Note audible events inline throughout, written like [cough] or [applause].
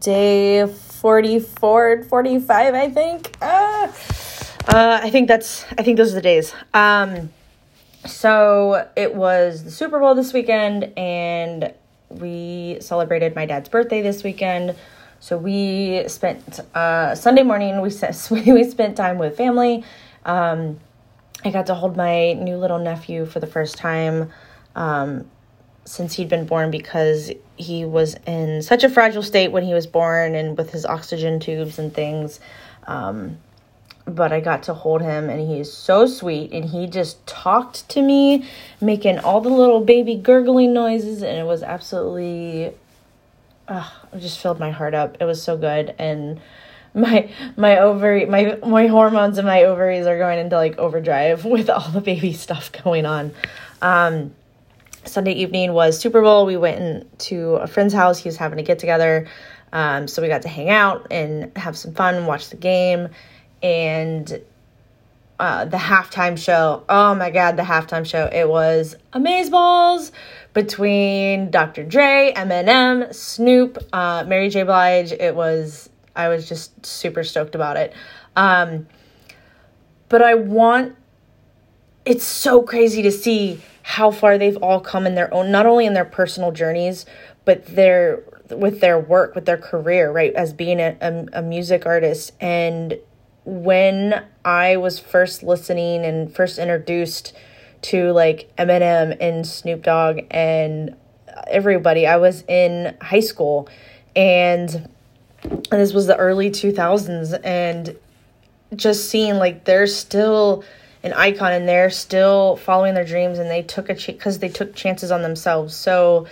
day 44 and 45 i think. Uh, uh, i think that's i think those are the days. Um, so it was the super bowl this weekend and we celebrated my dad's birthday this weekend. So we spent uh, sunday morning we, [laughs] we spent time with family. Um, i got to hold my new little nephew for the first time um, since he'd been born because he was in such a fragile state when he was born and with his oxygen tubes and things. Um, but I got to hold him and he is so sweet and he just talked to me, making all the little baby gurgling noises, and it was absolutely, uh, it just filled my heart up. It was so good and my my ovary my my hormones and my ovaries are going into like overdrive [laughs] with all the baby stuff going on. Um, Sunday evening was Super Bowl. We went in to a friend's house. He was having a get together. Um, so we got to hang out and have some fun watch the game. And uh, the halftime show, oh my God, the halftime show. It was Amazeballs between Dr. Dre, Eminem, Snoop, uh, Mary J. Blige. It was, I was just super stoked about it. Um, but I want, it's so crazy to see how far they've all come in their own not only in their personal journeys but their with their work with their career right as being a, a, a music artist. And when i was first listening and first introduced to like eminem and snoop dogg and everybody i was in high school. And this was the early 2000s and just seeing like they're still an icon and they're still following their dreams and they took a because ch- they took chances on themselves. So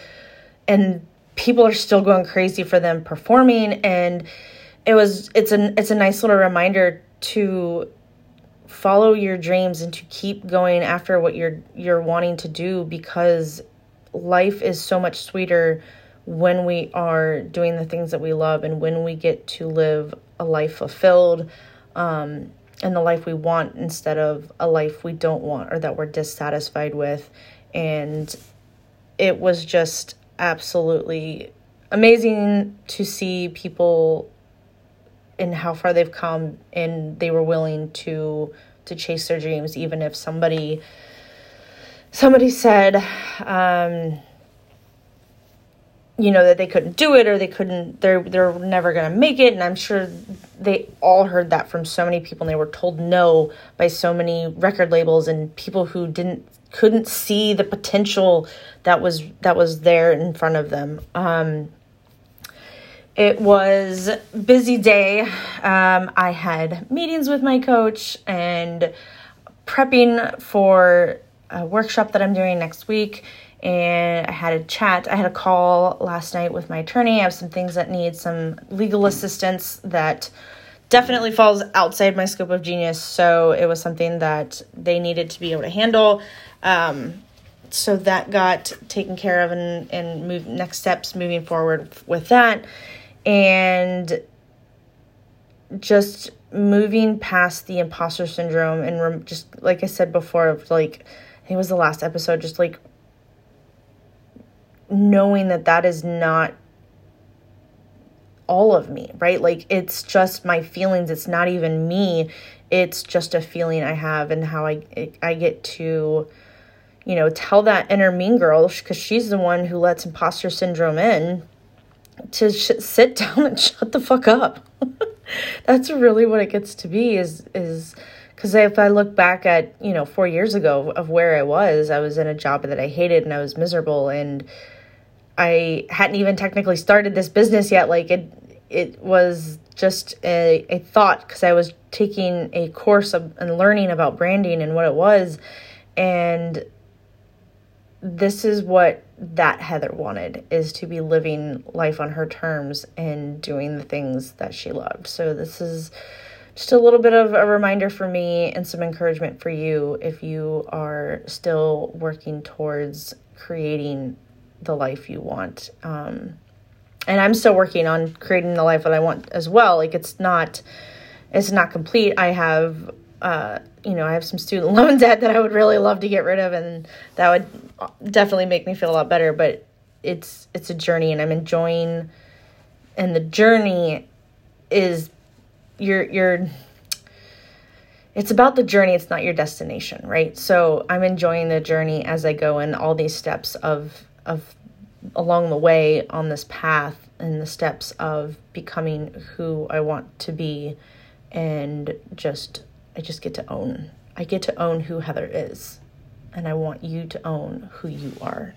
and people are still going crazy for them performing and it was it's a it's a nice little reminder to follow your dreams and to keep going after what you're you're wanting to do because life is so much sweeter when we are doing the things that we love and when we get to live a life fulfilled um, and the life we want instead of a life we don't want or that we're dissatisfied with. And it was just absolutely amazing to see people and how far they've come and they were willing to to chase their dreams even if somebody somebody said um you know that they couldn't do it or they couldn't they're they're never going to make it. And i'm sure they all heard that from so many people and they were told no by so many record labels and people who didn't couldn't see the potential that was that was there in front of them. Um it was busy day. Um i had meetings with my coach and prepping for a workshop that i'm doing next week and I had a chat. I had a call last night with my attorney. I have some things that need some legal assistance that definitely falls outside my scope of genius. So it was something that they needed to be able to handle. Um, so that got taken care of and, and move next steps moving forward with that. And just moving past the imposter syndrome and just like I said before, like, it was the last episode, just like knowing that that is not all of me, right? Like it's just my feelings. It's not even me. It's just a feeling I have and how I I get to you know, tell that inner mean girl cuz she's the one who lets imposter syndrome in to sh- sit [laughs] down and shut the fuck up. [laughs] That's really what it gets to be is is because if I look back at you know four years ago of where I was, I was in a job that I hated and I was miserable and I hadn't even technically started this business yet. Like it, it was just a, a thought because I was taking a course of, and learning about branding and what it was. And this is what that Heather wanted is to be living life on her terms and doing the things that she loved. So this is just a little bit of a reminder for me and some encouragement for you if you are still working towards creating the life you want. Um, and I'm still working on creating the life that I want as well. Like it's not, it's not complete. I have, uh, you know, I have some student [laughs] loan debt that I would really love to get rid of, and that would definitely make me feel a lot better. But it's it's a journey, and I'm enjoying and the journey is you're you're it's about the journey it's not your destination right so i'm enjoying the journey as i go and all these steps of of along the way on this path and the steps of becoming who i want to be and just i just get to own. I get to own who heather is. And i want you to own who you are